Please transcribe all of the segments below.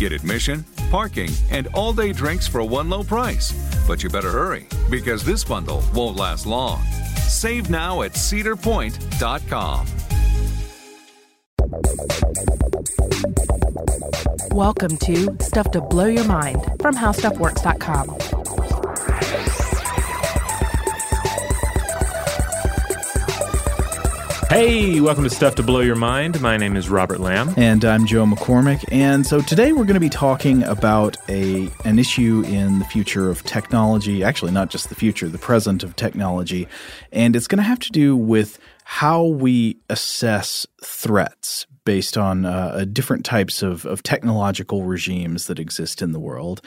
Get admission, parking, and all day drinks for one low price. But you better hurry because this bundle won't last long. Save now at cedarpoint.com. Welcome to Stuff to Blow Your Mind from HowStuffWorks.com. Hey, welcome to Stuff to Blow Your Mind. My name is Robert Lamb. And I'm Joe McCormick. And so today we're going to be talking about a an issue in the future of technology, actually not just the future, the present of technology. And it's going to have to do with how we assess threats based on uh, different types of, of technological regimes that exist in the world.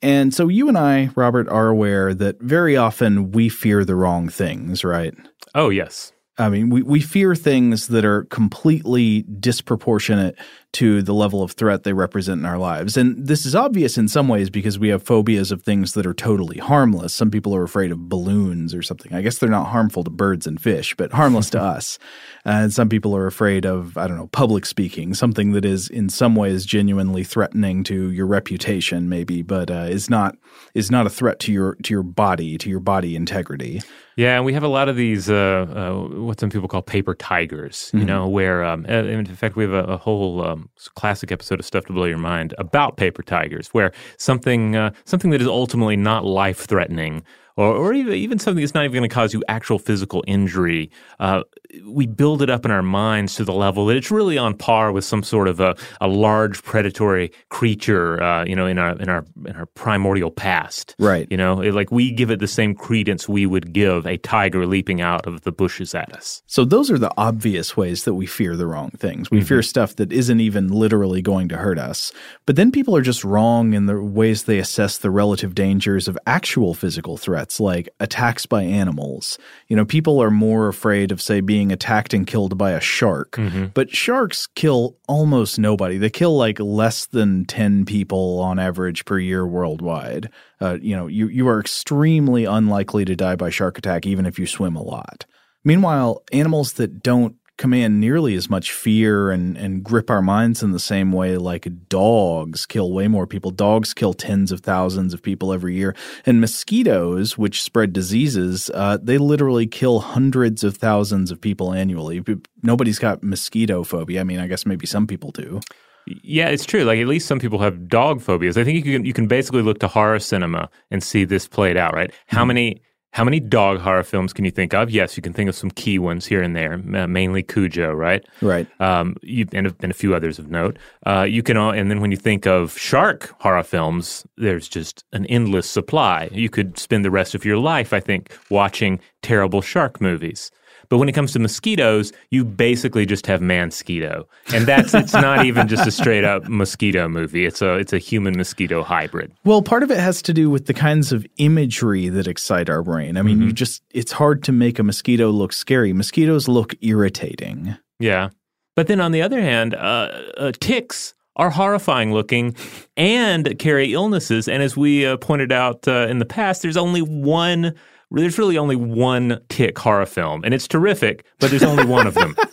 And so you and I, Robert, are aware that very often we fear the wrong things, right? Oh, yes. I mean, we, we fear things that are completely disproportionate to the level of threat they represent in our lives. And this is obvious in some ways because we have phobias of things that are totally harmless. Some people are afraid of balloons or something. I guess they're not harmful to birds and fish, but harmless to us. And some people are afraid of, I don't know, public speaking, something that is in some ways genuinely threatening to your reputation, maybe, but uh, is not is not a threat to your to your body, to your body integrity. Yeah, and we have a lot of these, uh, uh, what some people call paper tigers, you mm-hmm. know, where, um, in fact, we have a, a whole um, classic episode of Stuff to Blow Your Mind about paper tigers, where something, uh, something that is ultimately not life threatening or, or even, something that's not even going to cause you actual physical injury, uh, we build it up in our minds to the level that it's really on par with some sort of a, a large predatory creature, uh, you know, in our in our in our primordial past. Right. You know, it, like we give it the same credence we would give a tiger leaping out of the bushes at us. So those are the obvious ways that we fear the wrong things. We mm-hmm. fear stuff that isn't even literally going to hurt us. But then people are just wrong in the ways they assess the relative dangers of actual physical threats, like attacks by animals. You know, people are more afraid of, say, being being attacked and killed by a shark. Mm-hmm. But sharks kill almost nobody. They kill like less than 10 people on average per year worldwide. Uh, you know, you, you are extremely unlikely to die by shark attack even if you swim a lot. Meanwhile, animals that don't command nearly as much fear and, and grip our minds in the same way like dogs kill way more people. Dogs kill tens of thousands of people every year. And mosquitoes, which spread diseases, uh, they literally kill hundreds of thousands of people annually. Nobody's got mosquito phobia. I mean, I guess maybe some people do. Yeah, it's true. Like at least some people have dog phobias. I think you can you can basically look to horror cinema and see this played out, right? How mm. many How many dog horror films can you think of? Yes, you can think of some key ones here and there, uh, mainly Cujo, right? Right. Um, you, and, and a few others of note. Uh, you can, all, and then when you think of shark horror films, there's just an endless supply. You could spend the rest of your life, I think, watching terrible shark movies. But when it comes to mosquitoes, you basically just have Mansquito, and that's it's not even just a straight up mosquito movie. It's a it's a human mosquito hybrid. Well, part of it has to do with the kinds of imagery that excite our brain. I mean, Mm-hmm. you just it's hard to make a mosquito look scary. Mosquitoes look irritating. Yeah, but then on the other hand, uh, uh, ticks are horrifying looking and carry illnesses. And as we uh, pointed out uh, in the past, there's only one. There's really only one tick horror film, and it's terrific. But there's only one of them.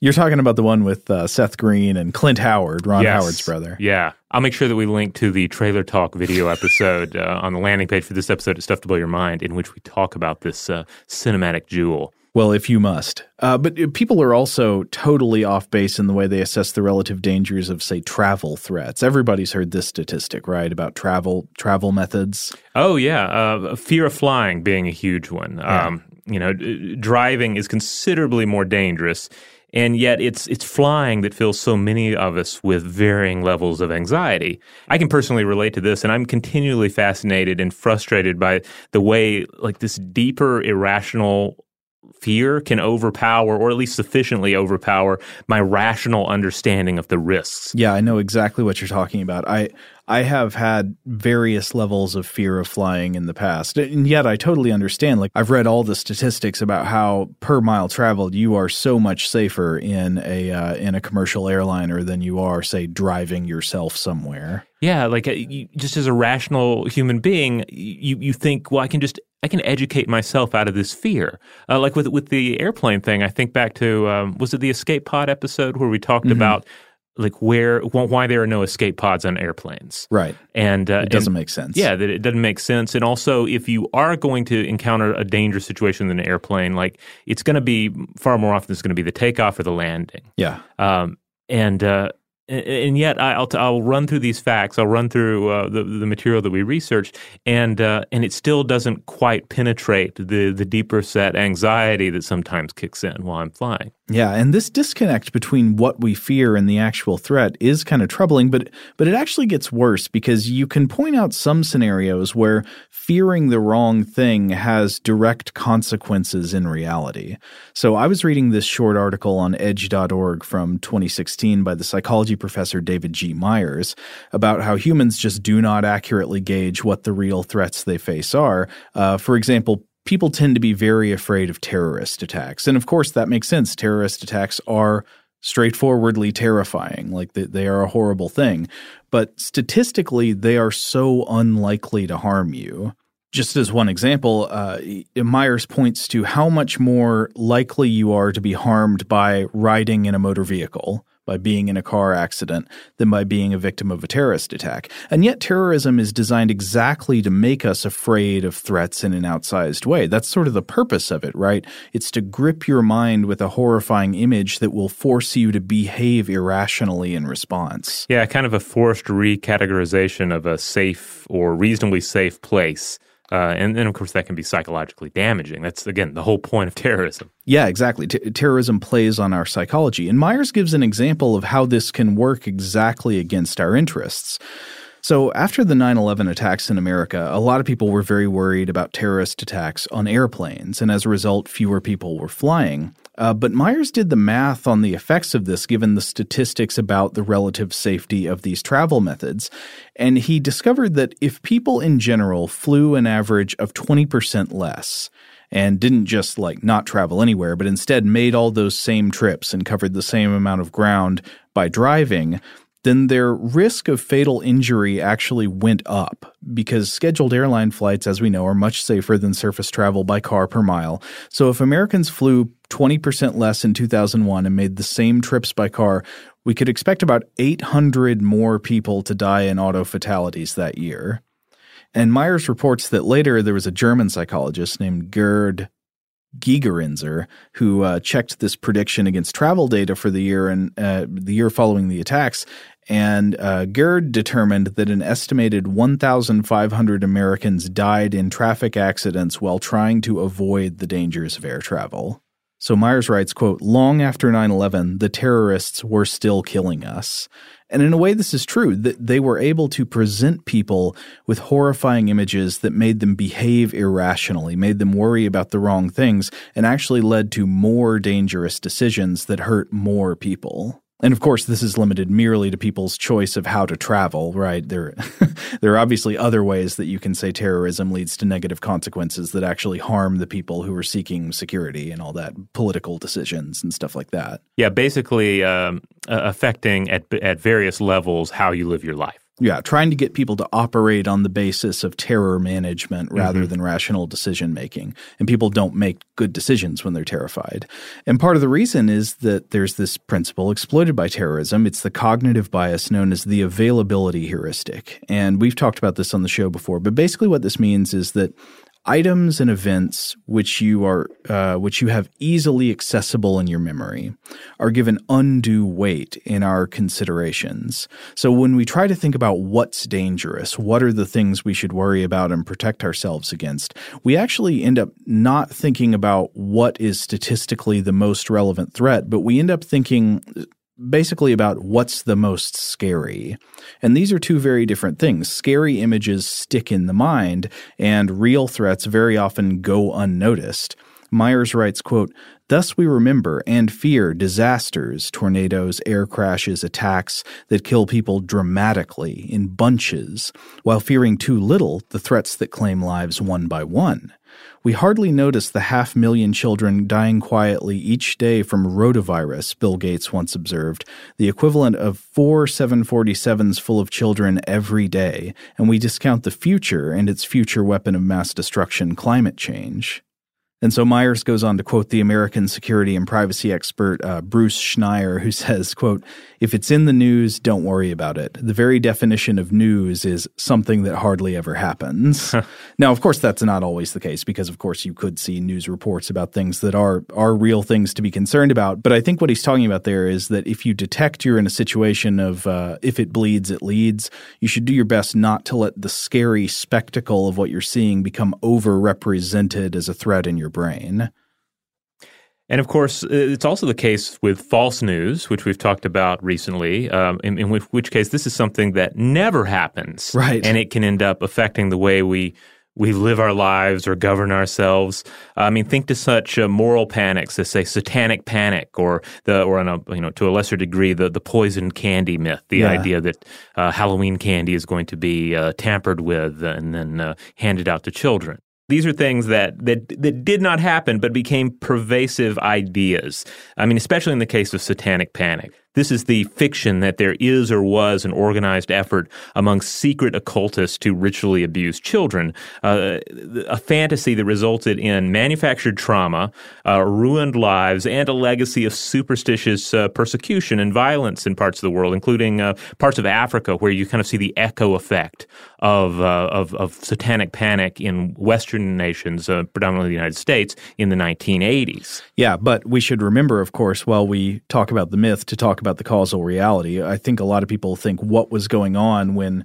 You're talking about the one with uh, Seth Green and Clint Howard, Ron Yes. Howard's brother. Yeah. I'll make sure that we link to the trailer talk video episode uh, on the landing page for this episode of Stuff to Blow Your Mind, in which we talk about this uh, cinematic jewel. Well, if you must. Uh, but uh, people are also totally off base in the way they assess the relative dangers of, say, travel threats. Everybody's heard this statistic, right, about travel travel methods. Oh, yeah. Uh, fear of flying being a huge one. Um, you know, d- driving is considerably more dangerous. And yet, it's it's flying that fills so many of us with varying levels of anxiety. I can personally relate to this, and I'm continually fascinated and frustrated by the way, like, this deeper, irrational fear can overpower, or at least sufficiently overpower, my rational understanding of the risks. Yeah, I know exactly what you're talking about. I I have had various levels of fear of flying in the past. And yet I totally understand. Like I've read all the statistics about how per mile traveled you are so much safer in a uh, in a commercial airliner than you are say driving yourself somewhere. Yeah, like uh, you, just as a rational human being, you you think, well, I can just I can educate myself out of this fear. Uh, like with with the airplane thing, I think back to um, was it the escape pod episode where we talked about like where why there are no escape pods on airplanes. Right. And uh, It doesn't and- make sense. Yeah, that it doesn't make sense. And also, if you are going to encounter a dangerous situation in an airplane, like it's going to be far more often, it's going to be the takeoff or the landing. Yeah. Um, and uh, and yet, I- I'll t- I'll run through these facts. I'll run through uh, the the material that we researched, and uh, and it still doesn't quite penetrate the the deeper set anxiety that sometimes kicks in while I'm flying. Yeah, and this disconnect between what we fear and the actual threat is kind of troubling, but but it actually gets worse because you can point out some scenarios where fearing the wrong thing has direct consequences in reality. So I was reading this short article on edge.org from 2016 by the psychology professor David G. Myers about how humans just do not accurately gauge what the real threats they face are. Uh, for example, people tend to be very afraid of terrorist attacks. And of course, that makes sense. Terrorist attacks are straightforwardly terrifying, like they, they are a horrible thing. But statistically, they are so unlikely to harm you. Just as one example, uh, Myers points to how much more likely you are to be harmed by riding in a motor vehicle, by being in a car accident, than by being a victim of a terrorist attack. And yet, terrorism is designed exactly to make us afraid of threats in an outsized way. That's sort of the purpose of it, right? It's to grip your mind with a horrifying image that will force you to behave irrationally in response. Yeah, kind of a forced recategorization of a safe or reasonably safe place. Uh, and then, of course, that can be psychologically damaging. That's, again, the whole point of terrorism. Yeah, exactly. T- terrorism plays on our psychology. And Myers gives an example of how this can work exactly against our interests. So, after the 9 11 attacks in America, a lot of people were very worried about terrorist attacks on airplanes, and as a result, fewer people were flying. Uh, but Myers did the math on the effects of this given the statistics about the relative safety of these travel methods, and he discovered that if people in general flew an average of 20% less, and didn't just like not travel anywhere, but instead made all those same trips and covered the same amount of ground by driving, then their risk of fatal injury actually went up because scheduled airline flights, as we know, are much safer than surface travel by car per mile. So if Americans flew 20% less in 2001 and made the same trips by car, we could expect about 800 more people to die in auto fatalities that year. And Myers reports that later there was a German psychologist named Gerd Gigerenzer who uh, checked this prediction against travel data for the year and uh, the year following the attacks, And uh, Gerd determined that an estimated 1,500 Americans died in traffic accidents while trying to avoid the dangers of air travel. So Myers writes, quote, long after 9-11, the terrorists were still killing us. And in a way, this is true that they were able to present people with horrifying images that made them behave irrationally, made them worry about the wrong things, and actually led to more dangerous decisions that hurt more people. And of course, this is limited merely to people's choice of how to travel, right? There, there are obviously other ways that you can say terrorism leads to negative consequences that actually harm the people who are seeking security and all that, political decisions and stuff like that. Yeah, basically um, affecting at at various levels how you live your life. Yeah, trying to get people to operate on the basis of terror management rather mm-hmm. than rational decision making. And people don't make good decisions when they're terrified. And part of the reason is that there's this principle exploited by terrorism. It's the cognitive bias known as the availability heuristic. And we've talked about this on the show before, but basically what this means is that items and events which you are uh, which you have easily accessible in your memory are given undue weight in our considerations. So when we try to think about what's dangerous, what are the things we should worry about and protect ourselves against, we actually end up not thinking about what is statistically the most relevant threat, but we end up thinking basically about what's the most scary. And these are two very different things. Scary images stick in the mind, and real threats very often go unnoticed. Myers writes, quote, Thus we remember and fear disasters, tornadoes, air crashes, attacks that kill people dramatically, in bunches, while fearing too little the threats that claim lives one by one. We hardly notice the half million children dying quietly each day from rotavirus, Bill Gates once observed, the equivalent of four 747s full of children every day, and we discount the future and its future weapon of mass destruction, climate change. And so Myers goes on to quote the American security and privacy expert uh, Bruce Schneier, who says, quote, if it's in the news, don't worry about it. The very definition of news is something that hardly ever happens. now, of course, that's not always the case because, of course, you could see news reports about things that are, are real things to be concerned about. But I think what he's talking about there is that if you detect you're in a situation of uh, if it bleeds, it leads, you should do your best not to let the scary spectacle of what you're seeing become overrepresented as a threat in your brain. And of course, it's also the case with false news, which we've talked about recently, um, in, in which, case this is something that never happens. Right. And it can end up affecting the way we we live our lives or govern ourselves. I mean, think to such uh, moral panics as say satanic panic, or the or on a you know to a lesser degree the the poisoned candy myth, the yeah. idea that uh, Halloween candy is going to be uh, tampered with and then uh, handed out to children. These are things that, that that did not happen, but became pervasive ideas. I mean, especially in the case of satanic panic. This is the fiction that there is or was an organized effort among secret occultists to ritually abuse children, uh, a fantasy that resulted in manufactured trauma, uh, ruined lives, and a legacy of superstitious uh, persecution and violence in parts of the world, including uh, parts of Africa, where you kind of see the echo effect of uh, of, of, satanic panic in Western nations, uh, predominantly the United States, in the 1980s. Yeah, but we should remember, of course, while we talk about the myth, to talk about the causal reality. I think a lot of people think what was going on when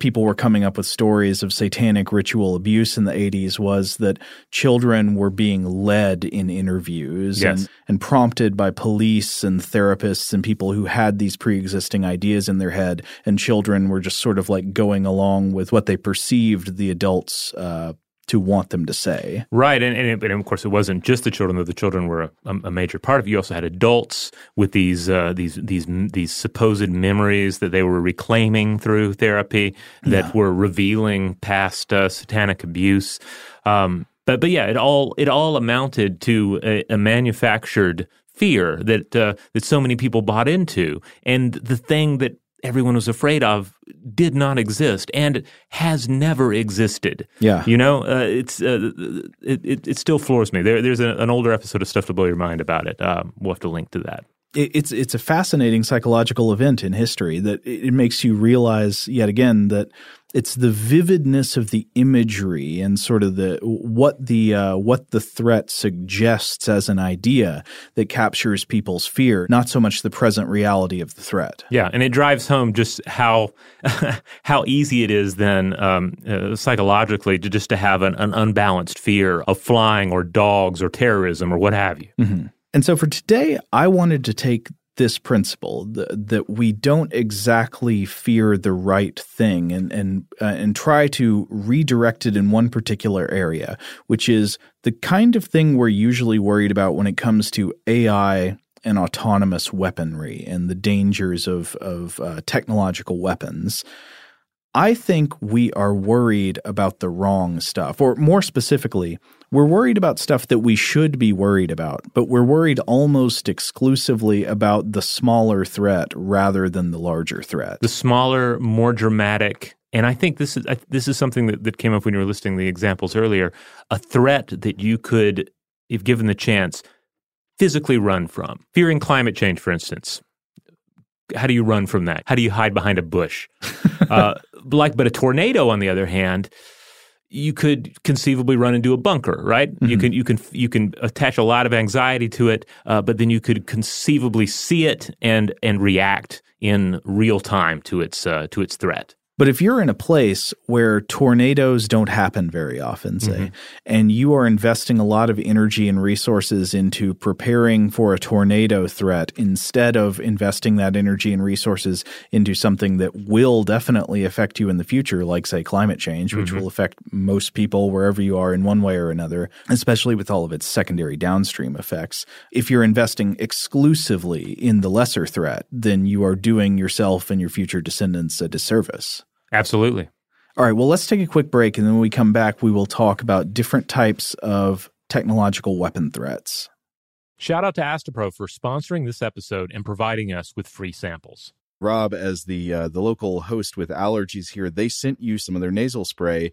people were coming up with stories of satanic ritual abuse in the 80s was that children were being led in interviews yes. and, and prompted by police and therapists and people who had these pre-existing ideas in their head and children were just sort of like going along with what they perceived the adults uh, to want them to say. Right, and, and, and, of course, it wasn't just the children; though the children were a, a major part of it. You also had adults with these uh, these these these supposed memories that they were reclaiming through therapy that yeah. were revealing past uh, satanic abuse. Um, but but yeah, it all it all amounted to a, a manufactured fear that uh, that so many people bought into, and the thing that everyone was afraid of did not exist and has never existed. Yeah, you know, uh, it's uh, it, it, it still floors me. There, there's a, an older episode of Stuff to Blow Your Mind about it. Um, we'll have to link to that. It, it's it's a fascinating psychological event in history that it, it makes you realize yet again that it's the vividness of the imagery and sort of the what the uh, what the threat suggests as an idea that captures people's fear, not so much the present reality of the threat. Yeah, and it drives home just how how easy it is then um, uh, psychologically to just to have an, an, unbalanced fear of flying or dogs or terrorism or what have you. Mm-hmm. And so for today, I wanted to take this principle that, that we don't exactly fear the right thing and and uh, and try to redirect it in one particular area, which is the kind of thing we're usually worried about when it comes to AI and autonomous weaponry and the dangers of of uh, technological weapons. I think we are worried about the wrong stuff, or more specifically, we're worried about stuff that we should be worried about, but we're worried almost exclusively about the smaller threat rather than the larger threat. The smaller, more dramatic, and I think this is this is something that, that came up when you were listing the examples earlier. A threat that you could, if given the chance, physically run from. Fearing climate change, for instance. How do you run from that? How do you hide behind a bush? uh, like, but a tornado, on the other hand, you could conceivably run into a bunker, right? Mm-hmm. You can you can you can attach a lot of anxiety to it, uh, but then you could conceivably see it and and react in real time to its uh, to its threat. But if you're in a place where tornadoes don't happen very often, say, mm-hmm. and you are investing a lot of energy and resources into preparing for a tornado threat instead of investing that energy and resources into something that will definitely affect you in the future, like, say, climate change, which mm-hmm. will affect most people wherever you are in one way or another, especially with all of its secondary downstream effects. If you're investing exclusively in the lesser threat, then you are doing yourself and your future descendants a disservice. Absolutely. All right. Well, let's take a quick break. And then when we come back, we will talk about different types of technological weapon threats. Shout out to Astepro for sponsoring this episode and providing us with free samples. Rob, as the uh, the local host with allergies here, they sent you some of their nasal spray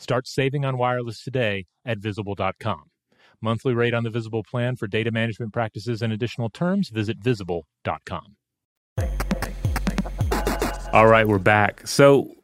Start saving on wireless today at visible.com. Monthly rate on the Visible plan for data management practices and additional terms, visit visible.com. All right, we're back. So,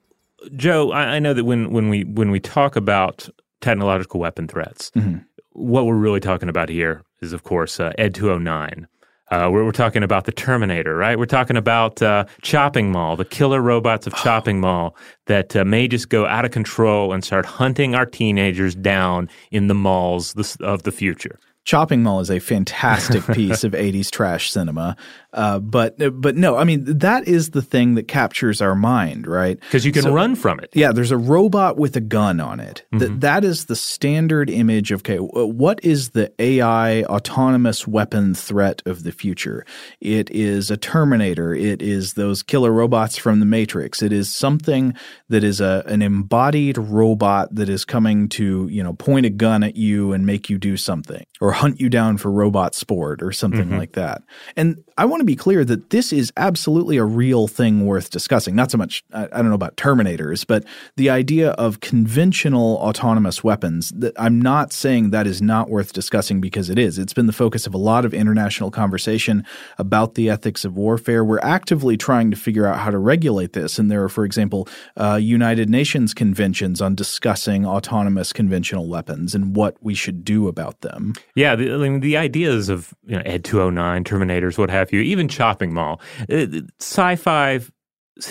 Joe, I, I know that when, when we when we talk about technological weapon threats, Mhm. what we're really talking about here is, of course, uh, Ed 209. Uh, we're, we're talking about the Terminator, right? We're talking about uh, Chopping Mall, the killer robots of Chopping Mall that uh, may just go out of control and start hunting our teenagers down in the malls of the future. Chopping Mall is a fantastic piece of 80s trash cinema. Uh, but but no, I mean that is the thing that captures our mind, right? Because you can So- run from it. Yeah, there's a robot with a gun on it. Mm-hmm. that is the standard image of okay, what is the AI autonomous weapon threat of the future? It is a Terminator. It is those killer robots from the Matrix. It is something that is a an embodied robot that is coming to you know point a gun at you and make you do something or hunt you down for robot sport or something Mm-hmm. like that. And I want to be clear that this is absolutely a real thing worth discussing. Not so much, I, I don't know about Terminators, but the idea of conventional autonomous weapons. That I'm not saying that is not worth discussing because it is. It's been the focus of a lot of international conversation about the ethics of warfare. We're actively trying to figure out how to regulate this. And there are, for example, uh, United Nations conventions on discussing autonomous conventional weapons and what we should do about them. Yeah, the, I mean, the ideas of you know, Ed 209, Terminators, what have you, even Chopping Mall, uh, sci fi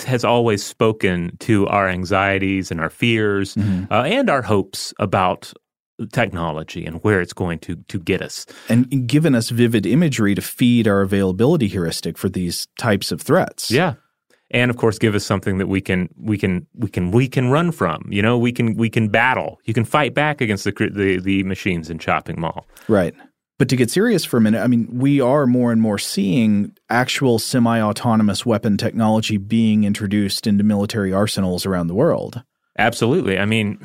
has always spoken to our anxieties and our fears uh, and our hopes about technology and where it's going to, to get us. and given us vivid imagery to feed our availability heuristic for these types of threats. Yeah. And of course, give us something that we can we can we can we can run from. You know, we can we can battle. You can fight back against the the, the machines in Chopping Mall. Right. But to get serious for a minute, I mean, we are more and more seeing actual semi autonomous weapon technology being introduced into military arsenals around the world. Absolutely. I mean,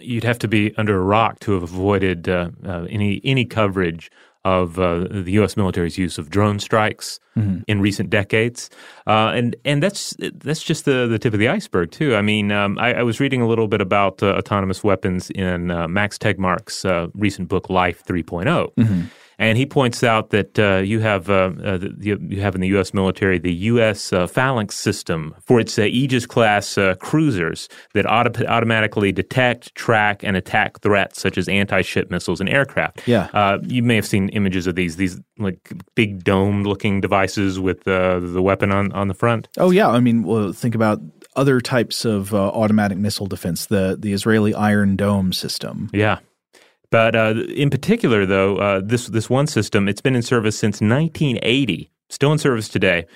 you'd have to be under a rock to have avoided uh, uh, any any coverage of uh, the U.S. military's use of drone strikes in recent decades, uh, and and that's that's just the the tip of the iceberg too. I mean, um, I, I was reading a little bit about uh, autonomous weapons in uh, Max Tegmark's uh, recent book Life 3.0. And he points out that uh, you have uh, uh, the, you have in the U.S. military the U.S. Uh, Phalanx system for its uh, Aegis class uh, cruisers that auto- automatically detect, track, and attack threats such as anti-ship missiles and aircraft. Yeah. uh, you may have seen images of these these like big dome-looking devices with uh, the weapon on on the front. Oh, yeah. I mean, well, think about other types of uh, automatic missile defense, the, the Israeli Iron Dome system. Yeah. But uh, in particular, though, uh, this this one system it's been in service since 1980, still in service today,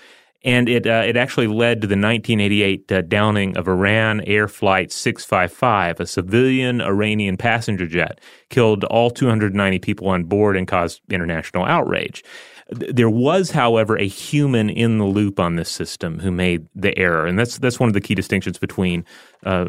and it uh, it actually led to the 1988 uh, downing of Iran Air Flight 655, a civilian Iranian passenger jet, killed all 290 people on board and caused international outrage. There was, however, a human in the loop on this system who made the error, and that's that's one of the key distinctions between uh,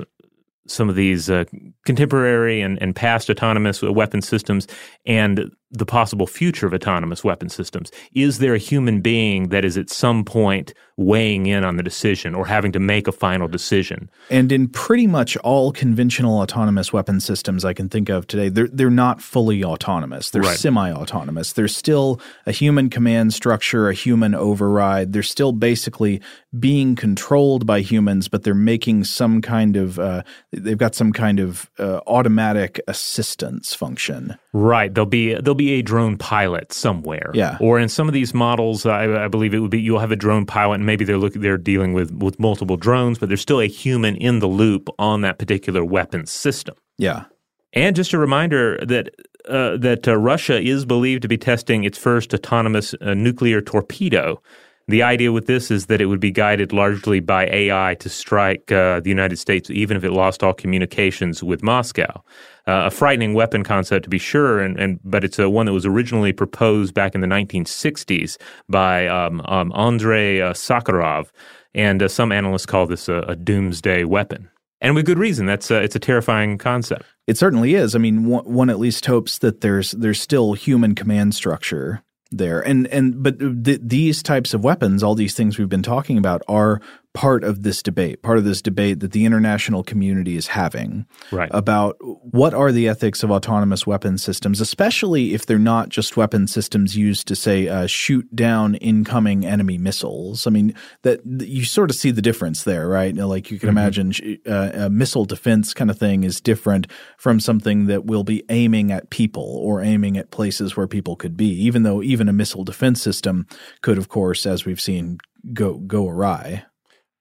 some of these uh, contemporary and, and past autonomous weapon systems and the possible future of autonomous weapon systems. Is there a human being that is at some point weighing in on the decision or having to make a final decision? And in pretty much all conventional autonomous weapon systems I can think of today, they're they're not fully autonomous. They're Right. semi-autonomous. There's still a human command structure, a human override. They're still basically being controlled by humans, but they're making some kind of uh, they've got some kind of uh, automatic assistance function. Right. There'll be there'll be a drone pilot somewhere. Yeah. Or in some of these models, I, I believe it would be you'll have a drone pilot, and maybe they're looking they're dealing with with multiple drones, but there's still a human in the loop on that particular weapon system. Yeah. And just a reminder that uh, that uh, Russia is believed to be testing its first autonomous uh, nuclear torpedo. The idea with this is that it would be guided largely by AI to strike uh, the United States, even if it lost all communications with Moscow. Uh, a frightening weapon concept, to be sure, and, and but it's a one that was originally proposed back in the 1960s by um, um, Andrei uh, Sakharov, and uh, some analysts call this a, a doomsday weapon, and with good reason. That's uh, it's a terrifying concept. It certainly is. I mean, one, one at least hopes that there's there's still human command structure there, and and but th- these types of weapons, all these things we've been talking about, are part of this debate, part of this debate that the international community is having Right. about what are the ethics of autonomous weapon systems, especially if they're not just weapon systems used to say uh, shoot down incoming enemy missiles. I mean that you sort of see the difference there, right? You know, Like you can imagine uh, a missile defense kind of thing is different from something that will be aiming at people or aiming at places where people could be. Even though even a missile defense system could, of course, as we've seen, go go awry.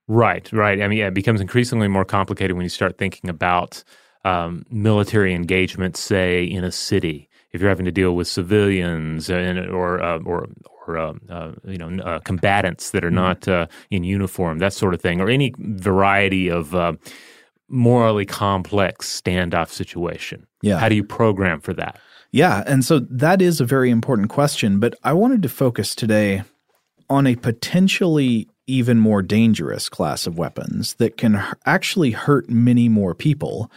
Right, right. I mean, yeah, it becomes increasingly more complicated when you start thinking about um, military engagement, say in a city. If you're having to deal with civilians and, or uh, or or um, uh, you know uh, combatants that are not uh, in uniform, that sort of thing, or any variety of uh, morally complex standoff situation. Yeah. How do you program for that? Yeah, and so that is a very important question, but I wanted to focus today on a potentially even more dangerous class of weapons that can actually hurt many more people.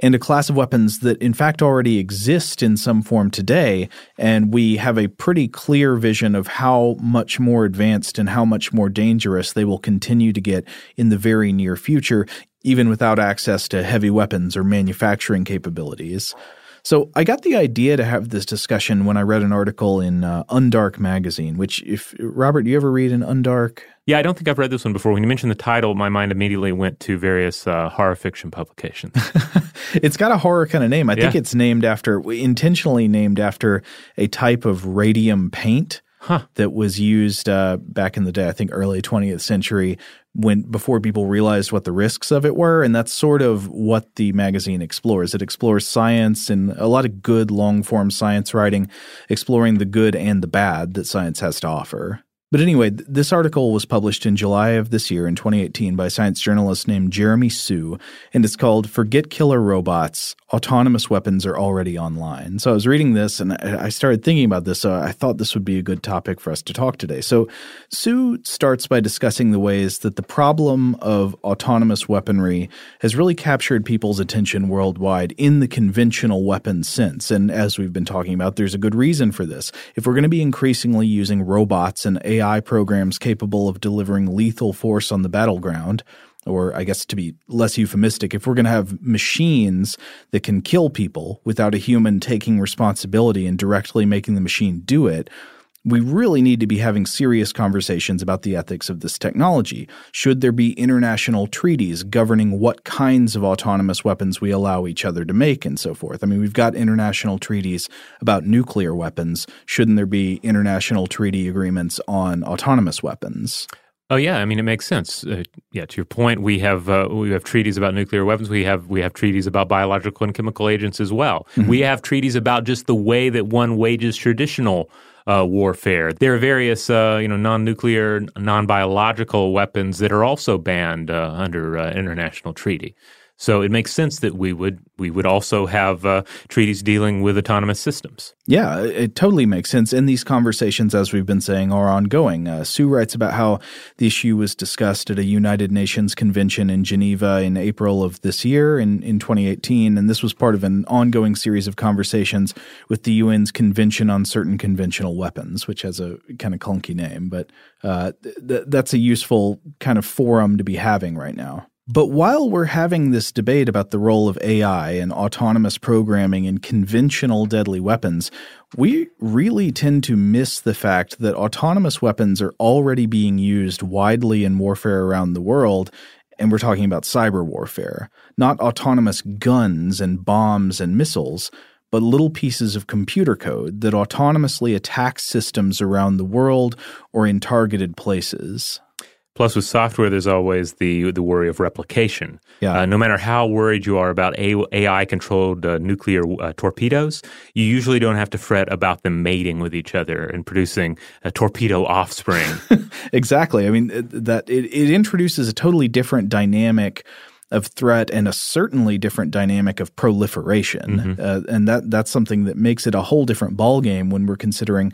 And a class of weapons that, in fact, already exist in some form today. And we have a pretty clear vision of how much more advanced and how much more dangerous they will continue to get in the very near future, even without access to heavy weapons or manufacturing capabilities. So I got the idea to have this discussion when I read an article in uh, Undark magazine. Which, if Robert, do you ever read an Undark? Yeah, I don't think I've read this one before. When you mentioned the title, my mind immediately went to various uh, horror fiction publications. It's got a horror kind of name. I think it's named after, intentionally named after a type of radium paint Huh. that was used uh, back in the day. I think early 20th century when before people realized what the risks of it were, and that's sort of what the magazine explores. It explores science and a lot of good long form science writing, exploring the good and the bad that science has to offer. But anyway, th- this article was published in July of this year in 2018 by a science journalist named Jeremy Hsu, and it's called Forget Killer Robots Autonomous Weapons Are Already Online. So I was reading this and I started thinking about this, so I thought this would be a good topic for us to talk today. So Hsu starts by discussing the ways that the problem of autonomous weaponry has really captured people's attention worldwide in the conventional weapon sense. And as we've been talking about, there's a good reason for this. If we're going to be increasingly using robots and AI programs capable of delivering lethal force on the battleground, or I guess to be less euphemistic, if we're going to have machines that can kill people without a human taking responsibility and directly making the machine do it, we really need to be having serious conversations about the ethics of this technology. Should there be international treaties governing what kinds of autonomous weapons we allow each other to make and so forth? I mean, we've got international treaties about nuclear weapons. Shouldn't there be international treaty agreements on autonomous weapons? Oh yeah, I mean it makes sense. Uh, yeah, to your point, we have uh, we have treaties about nuclear weapons. We have we have treaties about biological and chemical agents as well. We have treaties about just the way that one wages traditional uh, warfare. There are various, uh, you know, non-nuclear, non-biological weapons that are also banned uh, under uh, international treaty. So it makes sense that we would we would also have uh, treaties dealing with autonomous systems. Yeah, it totally makes sense. And these conversations, as we've been saying, are ongoing. Uh, Hsu writes about how the issue was discussed at a United Nations convention in Geneva in April of this year, in, in 2018. And this was part of an ongoing series of conversations with the UN's Convention on Certain Conventional Weapons, which has a kind of clunky name, but uh, th- that's a useful kind of forum to be having right now. But while we're having this debate about the role of AI and autonomous programming in conventional deadly weapons, we really tend to miss the fact that autonomous weapons are already being used widely in warfare around the world. And we're talking about cyber warfare, not autonomous guns and bombs and missiles, but little pieces of computer code that autonomously attack systems around the world or in targeted places. Plus, with software, there's always the the worry of replication. Yeah. Uh, no matter how worried you are about AI controlled uh, nuclear uh, torpedoes, you usually don't have to fret about them mating with each other and producing a torpedo offspring. exactly. I mean, that it, it introduces a totally different dynamic of threat and a certainly different dynamic of proliferation. Mm-hmm. Uh, and that that's something that makes it a whole different ballgame when we're considering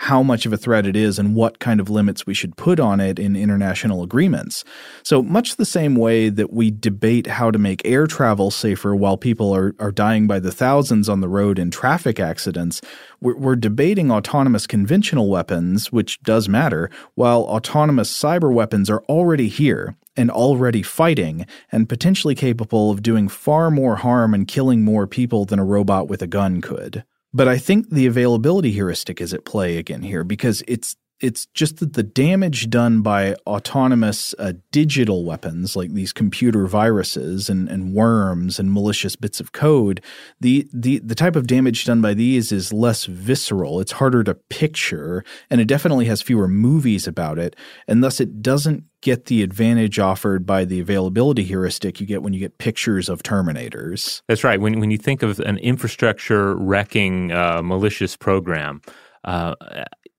how much of a threat it is and what kind of limits we should put on it in international agreements. So, much the same way that we debate how to make air travel safer while people are, are dying by the thousands on the road in traffic accidents, we're, we're debating autonomous conventional weapons, which does matter, while autonomous cyber weapons are already here and already fighting and potentially capable of doing far more harm and killing more people than a robot with a gun could. But I think the availability heuristic is at play again here because it's it's just that the damage done by autonomous uh, digital weapons like these computer viruses and, and worms and malicious bits of code the, the the type of damage done by these is less visceral it's harder to picture and it definitely has fewer movies about it and thus it doesn't get the advantage offered by the availability heuristic you get when you get pictures of terminators. That's right. When when you think of an infrastructure wrecking uh, malicious program, uh,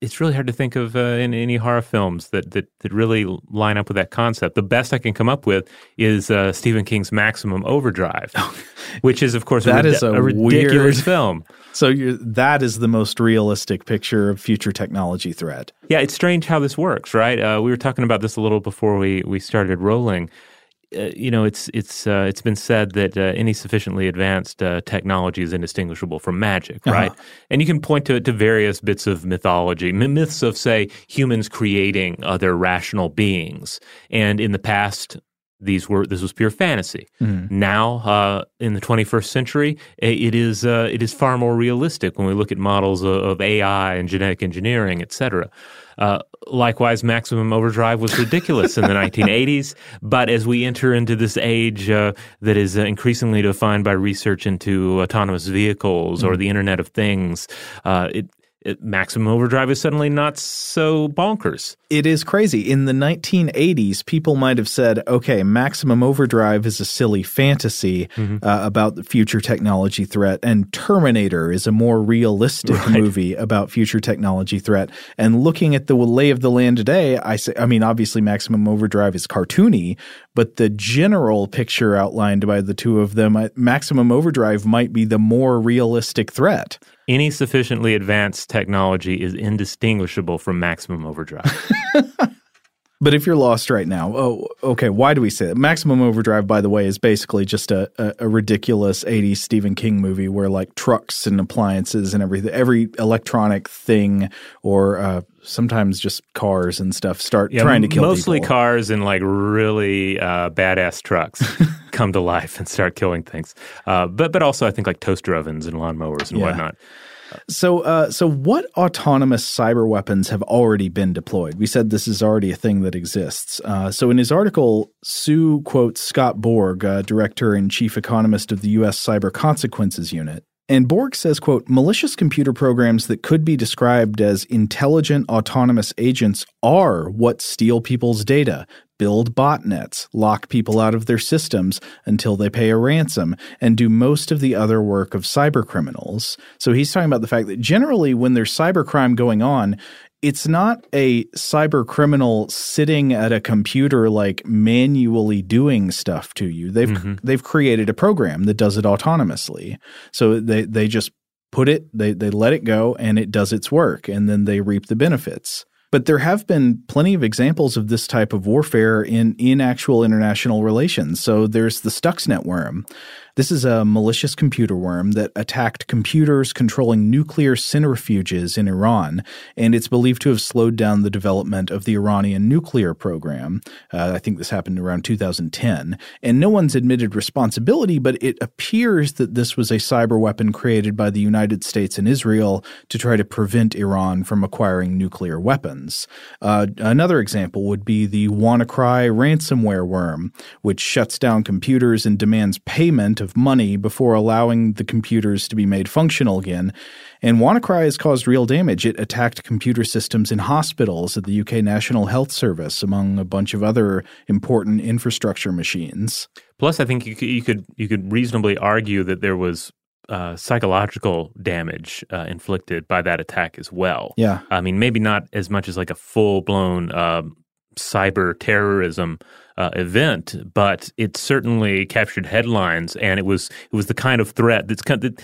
it's really hard to think of uh, in any horror films that, that that really line up with that concept. The best I can come up with is uh, Stephen King's Maximum Overdrive, which is, of course, that a, is a, a ridiculous weird, film. So that is the most realistic picture of future technology threat. Yeah, it's strange how this works, right? Uh, we were talking about this a little before we we started rolling. Uh, you know, it's it's uh, it's been said that uh, any sufficiently advanced uh, technology is indistinguishable from magic, uh-huh. right? And you can point to, to various bits of mythology, myths of say humans creating other rational beings, and in the past. These were this was pure fantasy. Mm. Now, uh, in the 21st century, it is it is far more realistic when we look at models of, of AI and genetic engineering, et cetera. Uh, likewise, Maximum Overdrive was ridiculous in the 1980s. But as we enter into this age uh, that is uh, increasingly defined by research into autonomous vehicles mm-hmm. or the Internet of Things, uh, it, it, Maximum Overdrive is suddenly not so bonkers. It is crazy. In the 1980s, people might have said, okay, Maximum Overdrive is a silly fantasy mm-hmm. uh, about the future technology threat, and Terminator is a more realistic right. movie about future technology threat. And looking at the lay of the land today, I say, I mean, obviously, Maximum Overdrive is cartoony, but the general picture outlined by the two of them, Maximum Overdrive might be the more realistic threat any sufficiently advanced technology is indistinguishable from maximum overdrive. but if you're lost right now, oh, okay, why do we say that? Maximum Overdrive, by the way, is basically just a, a, a, ridiculous 80s Stephen King movie where like trucks and appliances and everything, every electronic thing or uh, sometimes just cars and stuff start yeah, trying to kill mostly people. cars and like really uh, badass trucks come to life and start killing things. Uh, but but also I think like toaster ovens and lawnmowers and yeah. whatnot. So, uh, so what autonomous cyber weapons have already been deployed? We said this is already a thing that exists. Uh, so, in his article, Hsu quotes Scott Borg, uh, director and chief economist of the U.S. Cyber Consequences Unit, and Borg says, quote, malicious computer programs that could be described as intelligent autonomous agents are what steal people's data, build botnets, lock people out of their systems until they pay a ransom, and do most of the other work of cybercriminals. So he's talking about the fact that generally when there's cybercrime going on, it's not a cyber criminal sitting at a computer like manually doing stuff to you. They've mm-hmm. they've created a program that does it autonomously. So they they just put it they they let it go and it does its work and then they reap the benefits. But there have been plenty of examples of this type of warfare in, in actual international relations. So there's the Stuxnet worm. This is a malicious computer worm that attacked computers controlling nuclear centrifuges in Iran, and it's believed to have slowed down the development of the Iranian nuclear program. Uh, I think this happened around 2010. And no one's admitted responsibility, but it appears that this was a cyber weapon created by the United States and Israel to try to prevent Iran from acquiring nuclear weapons. Uh, another example would be the WannaCry ransomware worm, which shuts down computers and demands payment of of money before allowing the computers to be made functional again. And WannaCry has caused real damage. It attacked computer systems in hospitals at the UK National Health Service, among a bunch of other important infrastructure machines. Plus, I think you could you could, you could reasonably argue that there was uh, psychological damage uh, inflicted by that attack as well. Yeah, I mean, maybe not as much as like a full blown uh, cyber terrorism uh, event, but it certainly captured headlines, and it was it was the kind of threat that's kind of,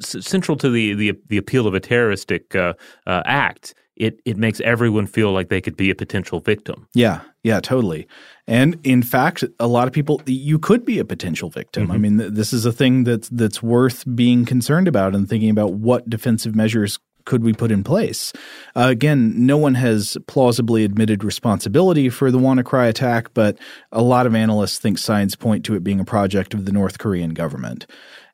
central to the, the the appeal of a terroristic uh, uh, act. It it makes everyone feel like they could be a potential victim. Yeah, yeah, totally. And in fact, a lot of people you could be a potential victim. Mm-hmm. I mean, th- this is a thing that's that's worth being concerned about and thinking about what defensive measures could we put in place? Uh, again, no one has plausibly admitted responsibility for the WannaCry attack, but a lot of analysts think signs point to it being a project of the North Korean government.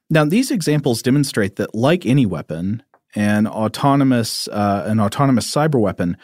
Now, these examples demonstrate that, like any weapon, an autonomous uh, an autonomous cyber weapon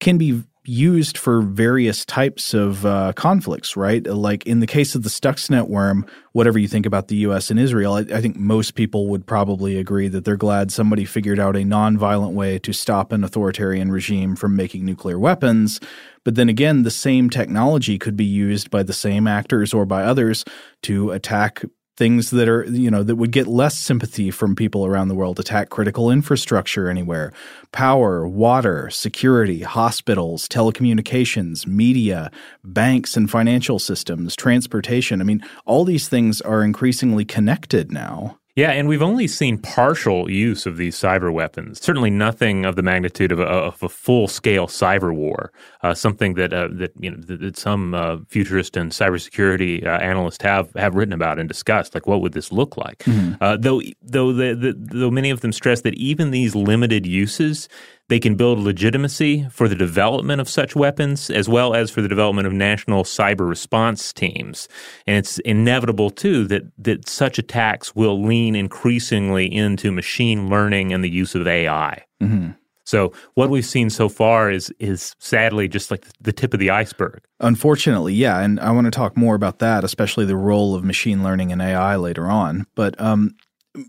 can be used for various types of uh, conflicts, right? Like in the case of the Stuxnet worm, whatever you think about the U.S. and Israel, I, I, think most people would probably agree that they're glad somebody figured out a nonviolent way to stop an authoritarian regime from making nuclear weapons. But then again, the same technology could be used by the same actors or by others to attack things that are you know that would get less sympathy from people around the world. Attack critical infrastructure anywhere. Power water security hospitals telecommunications media banks and financial systems transportation. I mean all these things are increasingly connected now yeah, and we've only seen partial use of these cyber weapons. Certainly, nothing of the magnitude of a, of a full-scale cyber war. Uh, something that uh, that you know that, that some uh, futurist and cybersecurity uh, analysts have have written about and discussed. Like, what would this look like? Mm-hmm. Uh, though, though the, the, though many of them stress that even these limited uses they can build legitimacy for the development of such weapons as well as for the development of national cyber response teams. And it's inevitable, too, that, that such attacks will lean increasingly into machine learning and the use of AI. Mm-hmm. So what we've seen so far is is sadly just like the tip of the iceberg. Unfortunately, yeah, and I want to talk more about that, especially the role of machine learning and AI later on. But um,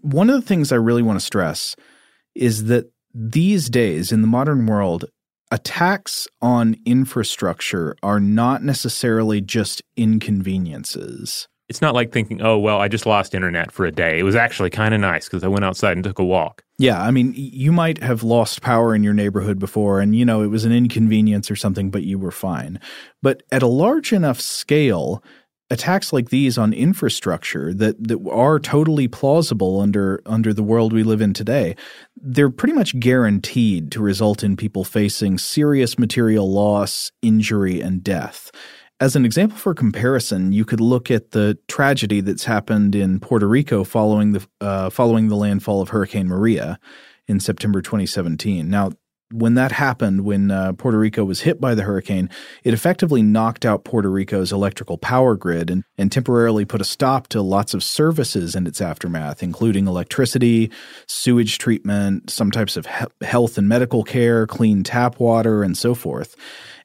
one of the things I really want to stress is that these days in the modern world, attacks on infrastructure are not necessarily just inconveniences. It's not like thinking, oh, well, I just lost internet for a day. It was actually kind of nice because I went outside and took a walk. Yeah. I mean, you might have lost power in your neighborhood before and, you know, it was an inconvenience or something, but you were fine. But at a large enough scale, attacks like these on infrastructure that, that are totally plausible under under the world we live in today, they're pretty much guaranteed to result in people facing serious material loss, injury, and death. As an example for comparison, you could look at the tragedy that's happened in Puerto Rico following the uh, following the landfall of Hurricane Maria in September 2017. Now, when that happened, when uh, Puerto Rico was hit by the hurricane, it effectively knocked out Puerto Rico's electrical power grid and, and temporarily put a stop to lots of services in its aftermath, including electricity, sewage treatment, some types of he- health and medical care, clean tap water, and so forth.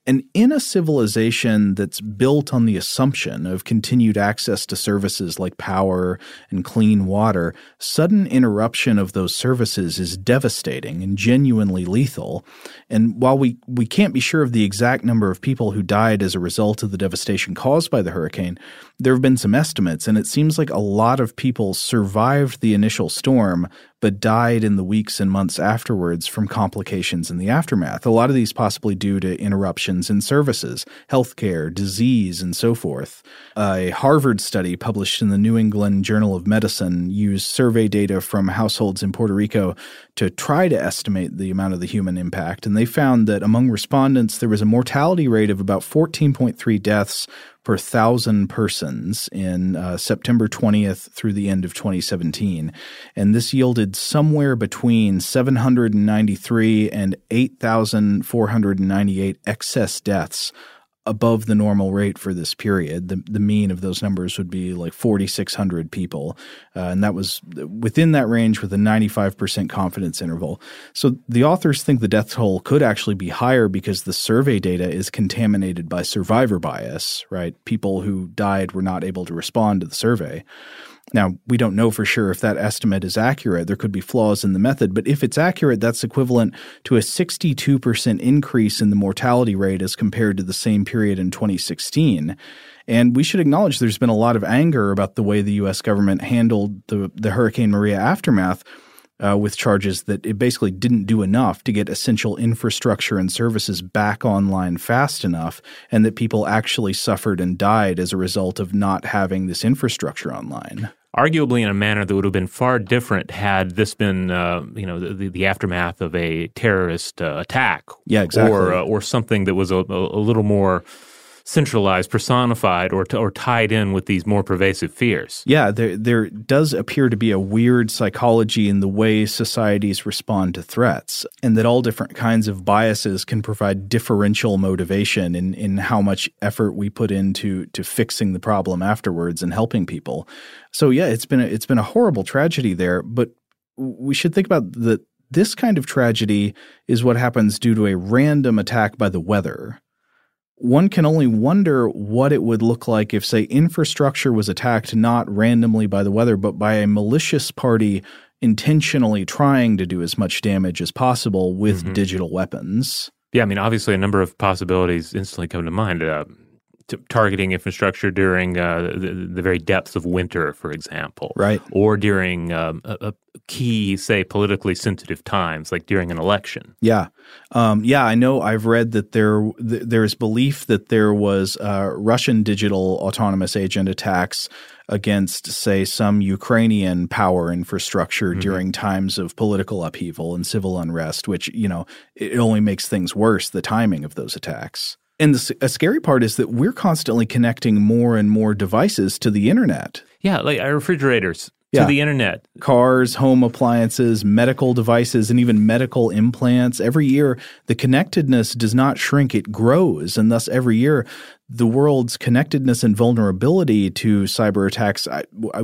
And in a civilization that's built on the assumption of continued access to services like power and clean water, sudden interruption of those services is devastating and genuinely lethal. And while we, we can't be sure of the exact number of people who died as a result of the devastation caused by the hurricane, there have been some estimates, and it seems like a lot of people survived the initial storm but died in the weeks and months afterwards from complications in the aftermath. A lot of these possibly due to interruptions in services, healthcare, disease, and so forth. A Harvard study published in the New England Journal of Medicine used survey data from households in Puerto Rico to try to estimate the amount of the human impact, and they found that among respondents there was a mortality rate of about 14.3 deaths per thousand persons in uh, September 20th through the end of 2017. And this yielded somewhere between 793 and 8,498 excess deaths above the normal rate for this period. The, the mean of those numbers would be like 4,600 people. Uh, and that was within that range with a 95% confidence interval. So the authors think the death toll could actually be higher because the survey data is contaminated by survivor bias, right? People who died were not able to respond to the survey. Now, we don't know for sure if that estimate is accurate. There could be flaws in the method, but if it's accurate, that's equivalent to a 62% increase in the mortality rate as compared to the same period in 2016. And we should acknowledge there's been a lot of anger about the way the U.S. government handled the, the Hurricane Maria aftermath uh, with charges that it basically didn't do enough to get essential infrastructure and services back online fast enough, and that people actually suffered and died as a result of not having this infrastructure online. Arguably, in a manner that would have been far different had this been, uh, you know, the, the, aftermath of a terrorist uh, attack, yeah, exactly, or uh, or something that was a, a little more centralized, personified, or t- or tied in with these more pervasive fears. Yeah, there there does appear to be a weird psychology in the way societies respond to threats, and that all different kinds of biases can provide differential motivation in in how much effort we put into to fixing the problem afterwards and helping people. So yeah, it's been a, it's been a horrible tragedy there, but we should think about that this kind of tragedy is what happens due to a random attack by the weather one can only wonder what it would look like if, say, infrastructure was attacked not randomly by the weather, but by a malicious party intentionally trying to do as much damage as possible with mm-hmm. digital weapons. Yeah, I mean, obviously, a number of possibilities instantly come to mind. Uh, t- targeting infrastructure during uh, the, the, very depths of winter, for example, right, or during um, a, a, key, say, politically sensitive times, like during an election. Yeah, um, yeah, I know. I've read that there th- there is belief that there was uh, Russian digital autonomous agent attacks against, say, some Ukrainian power infrastructure mm-hmm. during times of political upheaval and civil unrest, which you know it only makes things worse. The timing of those attacks. And the a scary part is that we're constantly connecting more and more devices to the internet. Yeah, like our refrigerators yeah. to the internet. Cars, home appliances, medical devices, and even medical implants. Every year, the connectedness does not shrink, it grows. And thus, every year, the world's connectedness and vulnerability to cyber attacks,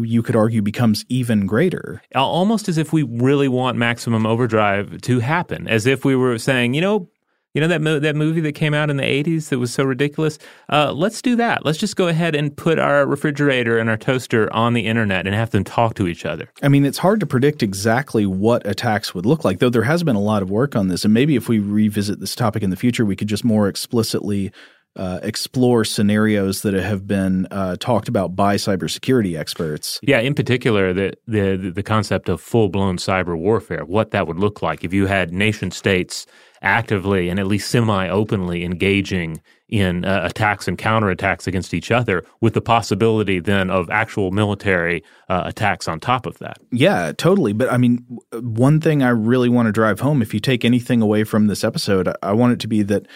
you could argue, becomes even greater. Almost as if we really want maximum overdrive to happen, as if we were saying, you know, you know that mo- that movie that came out in the '80s that was so ridiculous. Uh, let's do that. Let's just go ahead and put our refrigerator and our toaster on the internet and have them talk to each other. I mean, it's hard to predict exactly what attacks would look like, though. There has been a lot of work on this, and maybe if we revisit this topic in the future, we could just more explicitly uh, explore scenarios that have been uh, talked about by cybersecurity experts. Yeah, in particular, the the the concept of full blown cyber warfare, what that would look like if you had nation states actively and at least semi openly engaging in uh, attacks and counterattacks against each other, with the possibility then of actual military uh, attacks on top of that. Yeah, totally. But I mean, one thing I really want to drive home if you take anything away from this episode, I want it to be that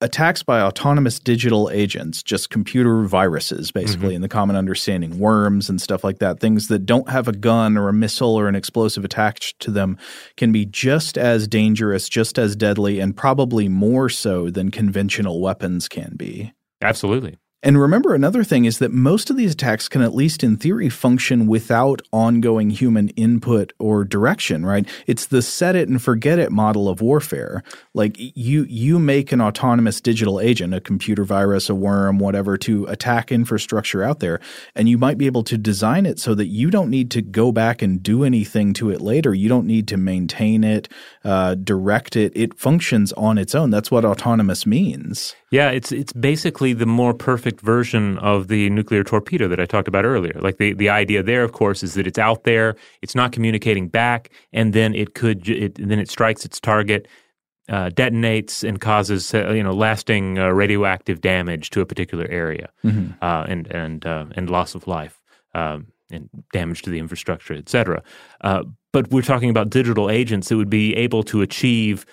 attacks by autonomous digital agents, just computer viruses, basically, mm-hmm. in the common understanding, worms and stuff like that, things that don't have a gun or a missile or an explosive attached to them, can be just as dangerous, just as deadly, and probably more so than conventional weapons can be. Absolutely. And remember, another thing is that most of these attacks can, at least in theory, function without ongoing human input or direction, right? It's the set it and forget it model of warfare. Like you, you make an autonomous digital agent, a computer virus, a worm, whatever, to attack infrastructure out there. And you might be able to design it so that you don't need to go back and do anything to it later. You don't need to maintain it, uh, direct it. It functions on its own. That's what autonomous means. Yeah, it's it's basically the more perfect version of the nuclear torpedo that I talked about earlier. Like the, the idea there, of course, is that it's out there, it's not communicating back, and then it could it, then it strikes its target, uh, detonates, and causes uh, you know lasting uh, radioactive damage to a particular area, mm-hmm. Uh, and and uh, and loss of life. Um, and damage to the infrastructure, et cetera. Uh, but we're talking about digital agents that would be able to achieve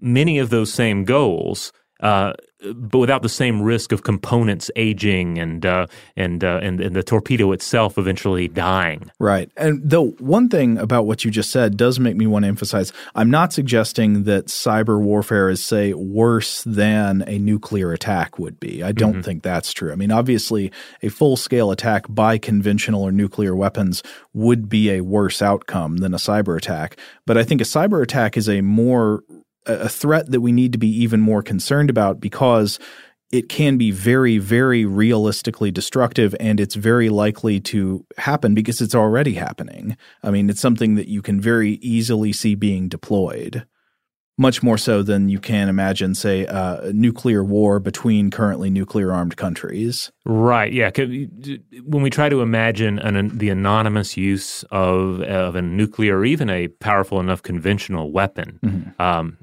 many of those same goals uh, but without the same risk of components aging and uh, and, uh, and and the torpedo itself eventually dying. Right. And though one thing about what you just said does make me want to emphasize, I'm not suggesting that cyber warfare is say worse than a nuclear attack would be. I don't mm-hmm. think that's true. I mean, obviously, a full scale attack by conventional or nuclear weapons would be a worse outcome than a cyber attack. But I think a cyber attack is a more a threat that we need to be even more concerned about because it can be very, very realistically destructive and it's very likely to happen because it's already happening. I mean, it's something that you can very easily see being deployed. Much more so than you can imagine, say, uh, a nuclear war between currently nuclear armed countries. Right. Yeah. When we try to imagine an, the anonymous use of, of a nuclear or even a powerful enough conventional weapon, mm-hmm. um,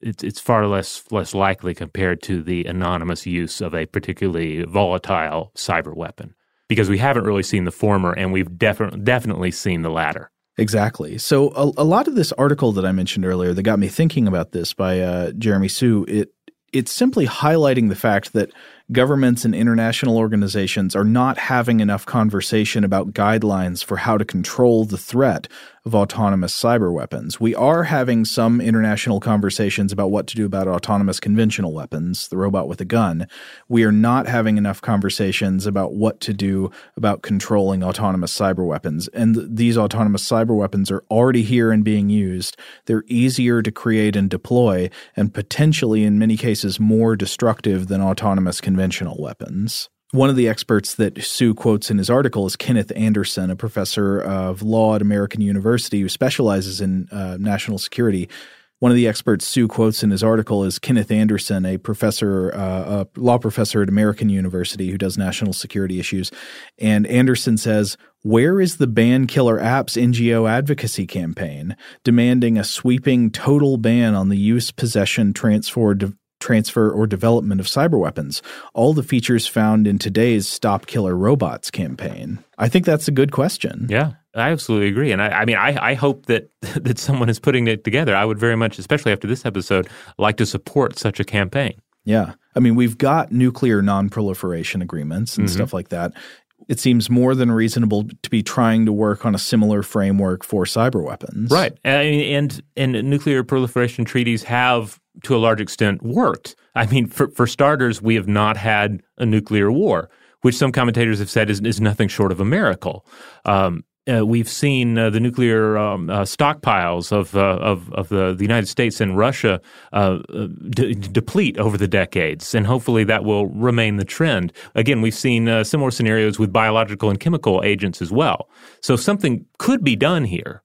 it's it's far less less likely compared to the anonymous use of a particularly volatile cyber weapon because we haven't really seen the former and we've definitely definitely seen the latter. Exactly. So a, a, lot of this article that I mentioned earlier that got me thinking about this by uh, Jeremy Hsu it it's simply highlighting the fact that governments and international organizations are not having enough conversation about guidelines for how to control the threat of autonomous cyber weapons. We are having some international conversations about what to do about autonomous conventional weapons, the robot with a gun. We are not having enough conversations about what to do about controlling autonomous cyber weapons. And these autonomous cyber weapons are already here and being used. They're easier to create and deploy, and potentially, in many cases, more destructive than autonomous conventional weapons. One of the experts that Hsu quotes in his article is Kenneth Anderson, a professor of law at American University who specializes in uh, national security. One of the experts Hsu quotes in his article is Kenneth Anderson, a professor, uh, a law professor at American University who does national security issues. And Anderson says, Where is the Ban Killer Apps NGO advocacy campaign demanding a sweeping total ban on the use, possession, transfer, transfer, or development of cyber weapons, all the features found in today's Stop Killer Robots campaign? I think that's a good question. Yeah, I absolutely agree. And I, I mean, I, I, hope that, that someone is putting it together. I would very much, especially after this episode, like to support such a campaign. Yeah. I mean, we've got nuclear non-proliferation agreements and mm-hmm. stuff like that. It seems more than reasonable to be trying to work on a similar framework for cyber weapons. Right. And, and, and nuclear proliferation treaties have to a large extent worked. I mean, for, for starters, we have not had a nuclear war, which some commentators have said is, is nothing short of a miracle. Um, uh, we've seen uh, the nuclear um, uh, stockpiles of, uh, of, of the, the, United States and Russia uh, uh, de- deplete over the decades, and hopefully that will remain the trend. Again, we've seen similar scenarios with biological and chemical agents as well. So something could be done here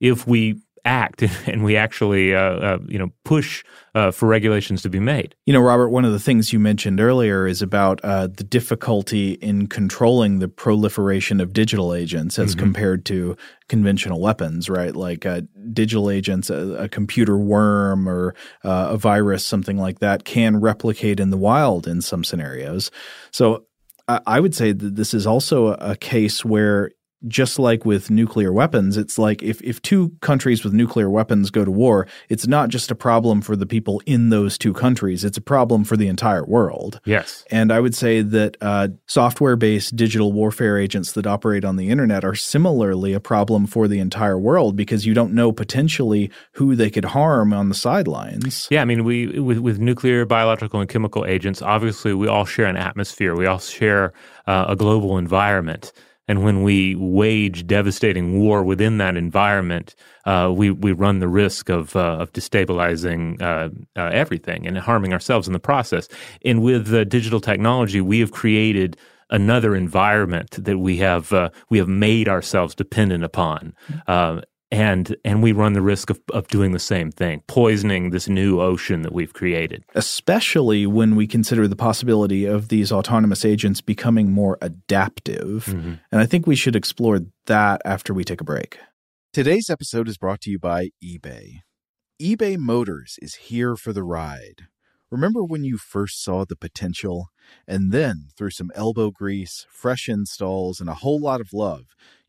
if we act and we actually, uh, uh, you know, push uh, for regulations to be made. You know, Robert, one of the things you mentioned earlier is about uh, the difficulty in controlling the proliferation of digital agents as mm-hmm. compared to conventional weapons, right? Like uh, digital agents, a, a, computer worm or uh, a virus, something like that, can replicate in the wild in some scenarios. So I would say that this is also a case where just like with nuclear weapons, it's like if, if two countries with nuclear weapons go to war, it's not just a problem for the people in those two countries, it's a problem for the entire world. Yes. And I would say that uh, software based digital warfare agents that operate on the internet are similarly a problem for the entire world because you don't know potentially who they could harm on the sidelines. Yeah, I mean, we with, with nuclear, biological, and chemical agents, obviously we all share an atmosphere, we all share uh, a global environment. And when we wage devastating war within that environment, uh, we we run the risk of uh, of destabilizing uh, uh everything and harming ourselves in the process. And with digital technology, we have created another environment that we have uh, we have made ourselves dependent upon. And and we run the risk of, of doing the same thing, poisoning this new ocean that we've created. Especially when we consider the possibility of these autonomous agents becoming more adaptive. Mm-hmm. And I think we should explore that after we take a break. Today's episode is brought to you by eBay. eBay Motors is here for the ride. Remember when you first saw the potential? And then, through some elbow grease, fresh installs, and a whole lot of love,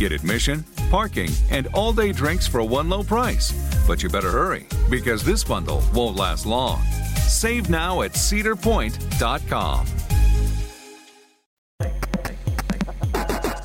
Get admission, parking, and all day drinks for one low price. But you better hurry because this bundle won't last long. Save now at cedarpoint.com.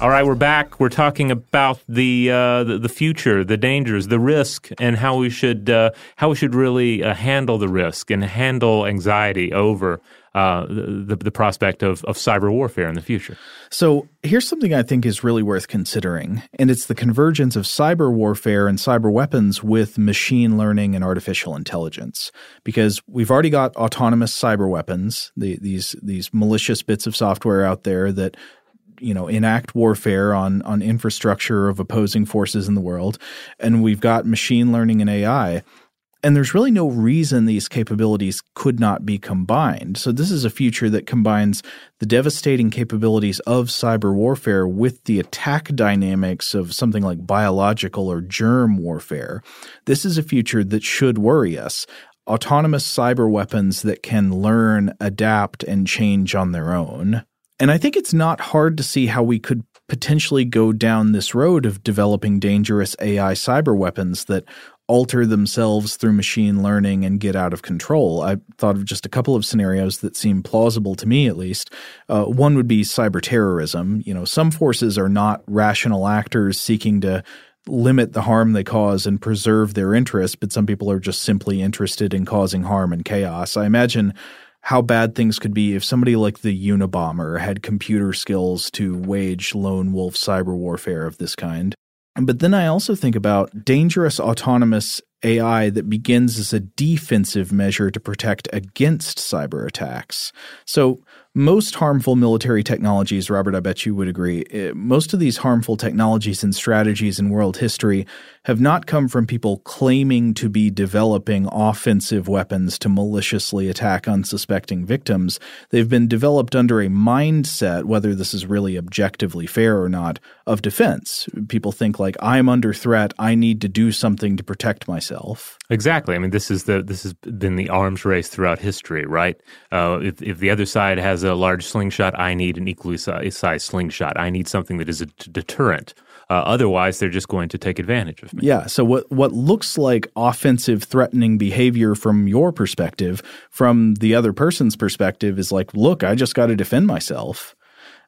All right, we're back. We're talking about the uh, the, the, future, the dangers, the risk, and how we should uh, how we should really uh, handle the risk and handle anxiety over uh, the, the prospect of, of cyber warfare in the future. So here's something I think is really worth considering, and it's the convergence of cyber warfare and cyber weapons with machine learning and artificial intelligence. Because we've already got autonomous cyber weapons, the, these these malicious bits of software out there that you know enact warfare on on infrastructure of opposing forces in the world, and we've got machine learning and AI and there's really no reason these capabilities could not be combined. So, this is a future that combines the devastating capabilities of cyber warfare with the attack dynamics of something like biological or germ warfare. This is a future that should worry us. Autonomous cyber weapons that can learn, adapt, and change on their own. And I think it's not hard to see how we could potentially go down this road of developing dangerous AI cyber weapons that alter themselves through machine learning and get out of control. I thought of just a couple of scenarios that seem plausible to me, at least. Uh, one would be cyber terrorism. You know, some forces are not rational actors seeking to limit the harm they cause and preserve their interests, but some people are just simply interested in causing harm and chaos. I imagine how bad things could be if somebody like the Unabomber had computer skills to wage lone wolf cyber warfare of this kind. But then I also think about dangerous autonomous AI that begins as a defensive measure to protect against cyber attacks. So, most harmful military technologies, Robert, I bet you would agree, eh, most of these harmful technologies and strategies in world history have not come from people claiming to be developing offensive weapons to maliciously attack unsuspecting victims. They've been developed under a mindset, whether this is really objectively fair or not, of defense. People think like, I'm under threat, I need to do something to protect myself. Exactly. I mean, this is the this has been the arms race throughout history, right? Uh, if if the other side has a large slingshot, I need an equally sized slingshot. I need something that is a deterrent. Uh, otherwise, they're just going to take advantage of me. Yeah. So what what looks like offensive, threatening behavior from your perspective, from the other person's perspective, is like, look, I just got to defend myself.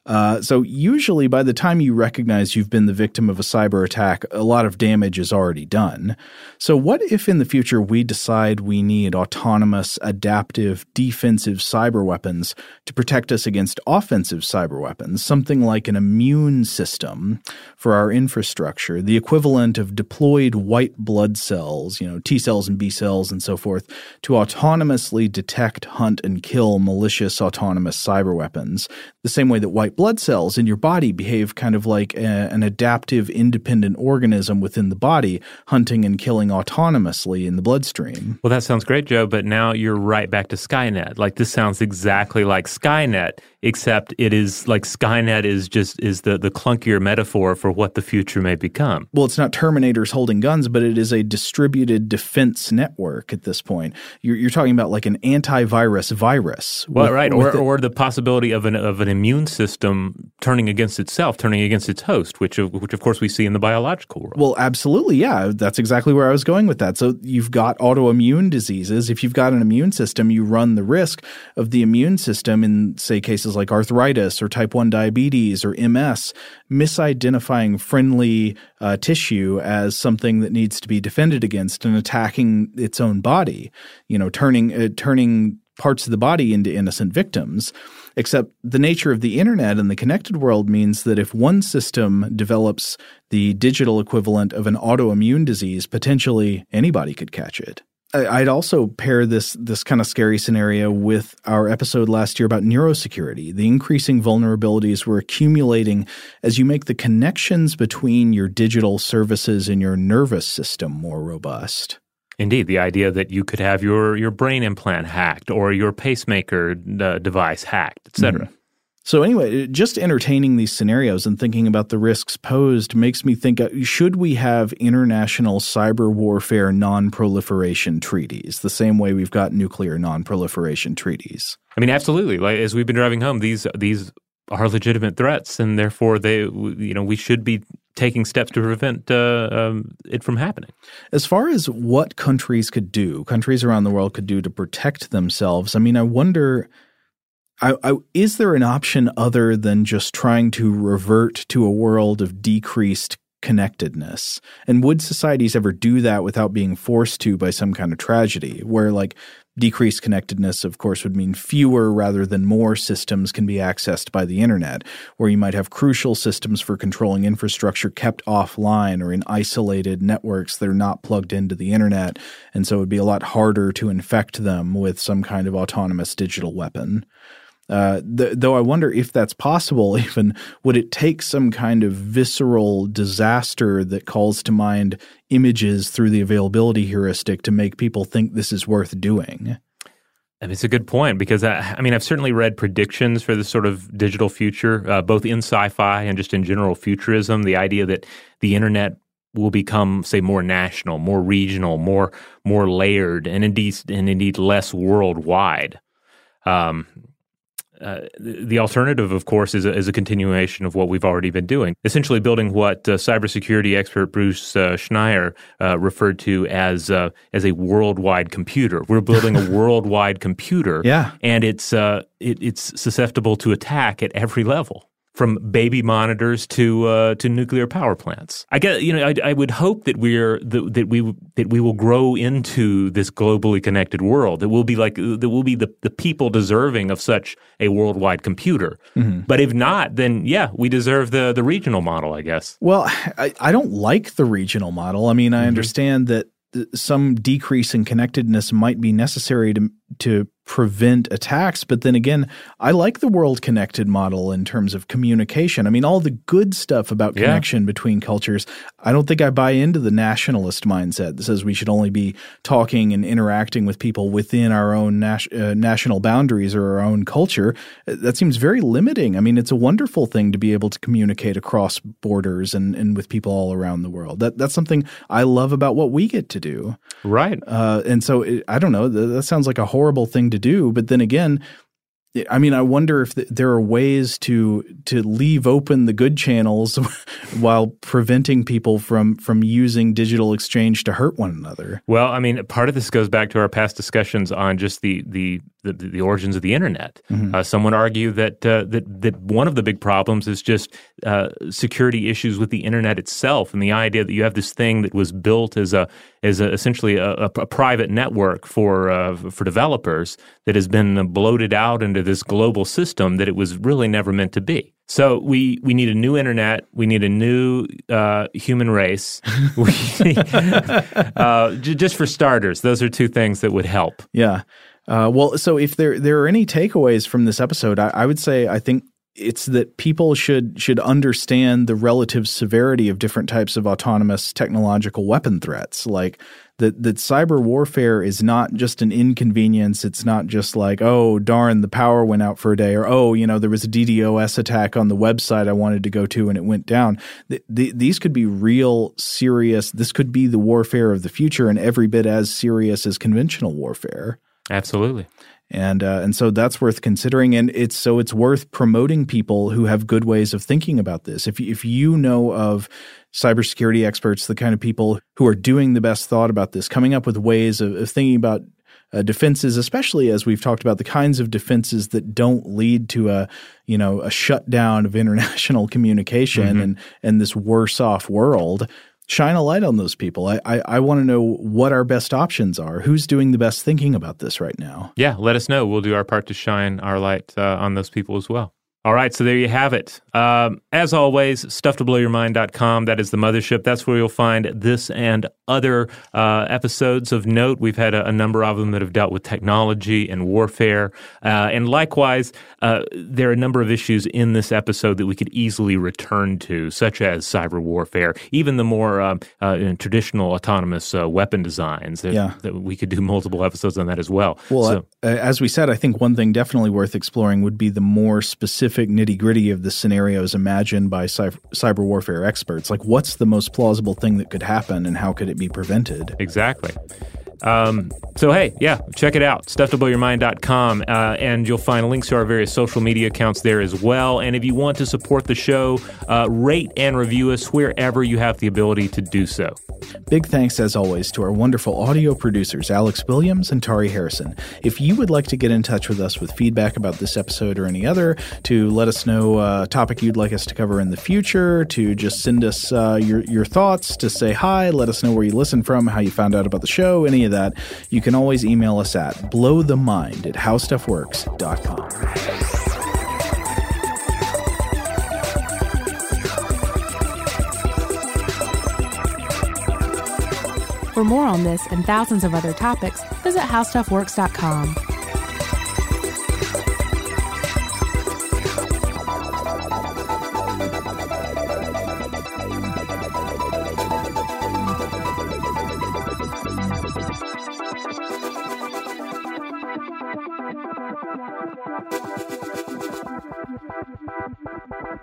Uh, so usually by the time you recognize you've been the victim of a cyber attack, a lot of damage is already done. So what if in the future we decide we need autonomous, adaptive, defensive cyber weapons to protect us against offensive cyber weapons, something like an immune system for our infrastructure, the equivalent of deployed white blood cells, you know, T cells and B cells and so forth, to autonomously detect, hunt, and kill malicious autonomous cyber weapons, the same way that white blood cells in your body behave kind of like a, an adaptive, independent organism within the body, hunting and killing autonomously in the bloodstream. Well, that sounds great, Joe, but now you're right back to Skynet. Like, this sounds exactly like Skynet except it is like Skynet is just is the the clunkier metaphor for what the future may become. Well, it's not Terminators holding guns, but it is a distributed defense network at this point. You're, you're talking about like an antivirus virus. Well, with, right, or, the, or the possibility of an of an immune system turning against itself, turning against its host, which of, which of course we see in the biological world. Well, absolutely, yeah, that's exactly where I was going with that. So you've got autoimmune diseases. If you've got an immune system, you run the risk of the immune system in say cases diseases like arthritis or type 1 diabetes or MS, misidentifying friendly uh, tissue as something that needs to be defended against and attacking its own body, you know, turning, uh, turning parts of the body into innocent victims. Except the nature of the internet and the connected world means that if one system develops the digital equivalent of an autoimmune disease, potentially anybody could catch it. I'd also pair this this kind of scary scenario with our episode last year about neurosecurity. The increasing vulnerabilities we're accumulating as you make the connections between your digital services and your nervous system more robust. Indeed, the idea that you could have your your brain implant hacked or your pacemaker uh, device hacked, etc. Mm-hmm. So, anyway, just entertaining these scenarios and thinking about the risks posed makes me think uh, should we have international cyber warfare non proliferation treaties, the same way we've got nuclear non proliferation treaties? I mean, absolutely. Like, as we've been driving home, these, these are legitimate threats, and therefore they, you know, we should be taking steps to prevent uh, um, it from happening. As far as what countries could do, countries around the world could do to protect themselves, I mean, I wonder I, I, is there an option other than just trying to revert to a world of decreased connectedness? And would societies ever do that without being forced to by some kind of tragedy, where like decreased connectedness, of course, would mean fewer rather than more systems can be accessed by the internet, where you might have crucial systems for controlling infrastructure kept offline or in isolated networks that are not plugged into the internet. And so it would be a lot harder to infect them with some kind of autonomous digital weapon. Uh, th- though I wonder if that's possible, even would it take some kind of visceral disaster that calls to mind images through the availability heuristic to make people think this is worth doing? It's a good point because I, I, mean I've certainly read predictions for this sort of digital future, uh, both in sci-fi and just in general futurism. The idea that the internet will become, say, more national, more regional, more more layered, and indeed and indeed less worldwide. Um, uh, the alternative, of course, is a, is a, continuation of what we've already been doing, essentially building what uh, cybersecurity expert Bruce uh, Schneier uh, referred to as uh, as a worldwide computer. We're building a worldwide computer, yeah. and it's it, it's susceptible to attack at every level from baby monitors to uh, to nuclear power plants. I get you know I, I would hope that we're that, that we that we will grow into this globally connected world. That will be like that will be the the people deserving of such a worldwide computer. Mm-hmm. But if not, then yeah, we deserve the the regional model, I guess. Well, I, I don't like the regional model. I mean, I mm-hmm. understand that some decrease in connectedness might be necessary to to prevent attacks. But then again, I like the world connected model in terms of communication. I mean, all the good stuff about yeah. connection between cultures. I don't think I buy into the nationalist mindset that says we should only be talking and interacting with people within our own nas- uh, national boundaries or our own culture. That seems very limiting. I mean, it's a wonderful thing to be able to communicate across borders and, and with people all around the world. That that's something I love about what we get to do. Right. Uh, and so it, I don't know. That, that sounds like a horrible thing to do. But then again, I mean, I wonder if there are ways to to leave open the good channels while preventing people from from using digital exchange to hurt one another. Well, I mean, part of this goes back to our past discussions on just the the the, the origins of the internet. Mm-hmm. Uh, someone argue that uh, that that one of the big problems is just uh, security issues with the internet itself, and the idea that you have this thing that was built as a as a, essentially a, a, a, private network for uh, for developers that has been bloated out into this global system that it was really never meant to be. So we we need a new internet. We need a new uh, human race. uh, j- just for starters, those are two things that would help. Yeah. Uh, well, so if there there are any takeaways from this episode, I, I would say I think it's that people should should understand the relative severity of different types of autonomous technological weapon threats. Like that that cyber warfare is not just an inconvenience. It's not just like oh darn the power went out for a day or oh you know there was a DDoS attack on the website I wanted to go to and it went down. The, the, these could be real serious. This could be the warfare of the future and every bit as serious as conventional warfare. Absolutely. And uh, and so that's worth considering, and it's so it's worth promoting people who have good ways of thinking about this. If if you know of cybersecurity experts, the kind of people who are doing the best thought about this, coming up with ways of, of thinking about uh, defenses, especially as we've talked about the kinds of defenses that don't lead to a you know a shutdown of international communication mm-hmm. and and this worse off world shine a light on those people. I, I, I want to know what our best options are. Who's doing the best thinking about this right now? Yeah, let us know. We'll do our part to shine our light uh, on those people as well. All right, so there you have it. Um, as always, stufftoblowyourmind.com. That is the mothership. That's where you'll find this and other uh, episodes of note. We've had a, a, number of them that have dealt with technology and warfare. Uh, and likewise, uh, there are a number of issues in this episode that we could easily return to, such as cyber warfare, even the more uh, uh, traditional autonomous uh, weapon designs. That, yeah. that we could do multiple episodes on that as well. Well, so, as we said, I think one thing definitely worth exploring would be the more specific nitty gritty of the scenarios imagined by cyber, cyber warfare experts. Like, what's the most plausible thing that could happen and how could it be prevented? Exactly. Um, so, hey, yeah, check it out, stufftoblowyourmind.com, uh, and you'll find links to our various social media accounts there as well. And if you want to support the show, uh, rate and review us wherever you have the ability to do so. Big thanks, as always, to our wonderful audio producers, Alex Williams and Tari Harrison. If you would like to get in touch with us with feedback about this episode or any other, to let us know a topic you'd like us to cover in the future, to just send us uh, your, your thoughts, to say hi, let us know where you listen from, how you found out about the show, any of that, you can always email us at blowthemind at howstuffworks.com. For more on this and thousands of other topics, visit howstuffworks.com.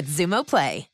with Xumo Play.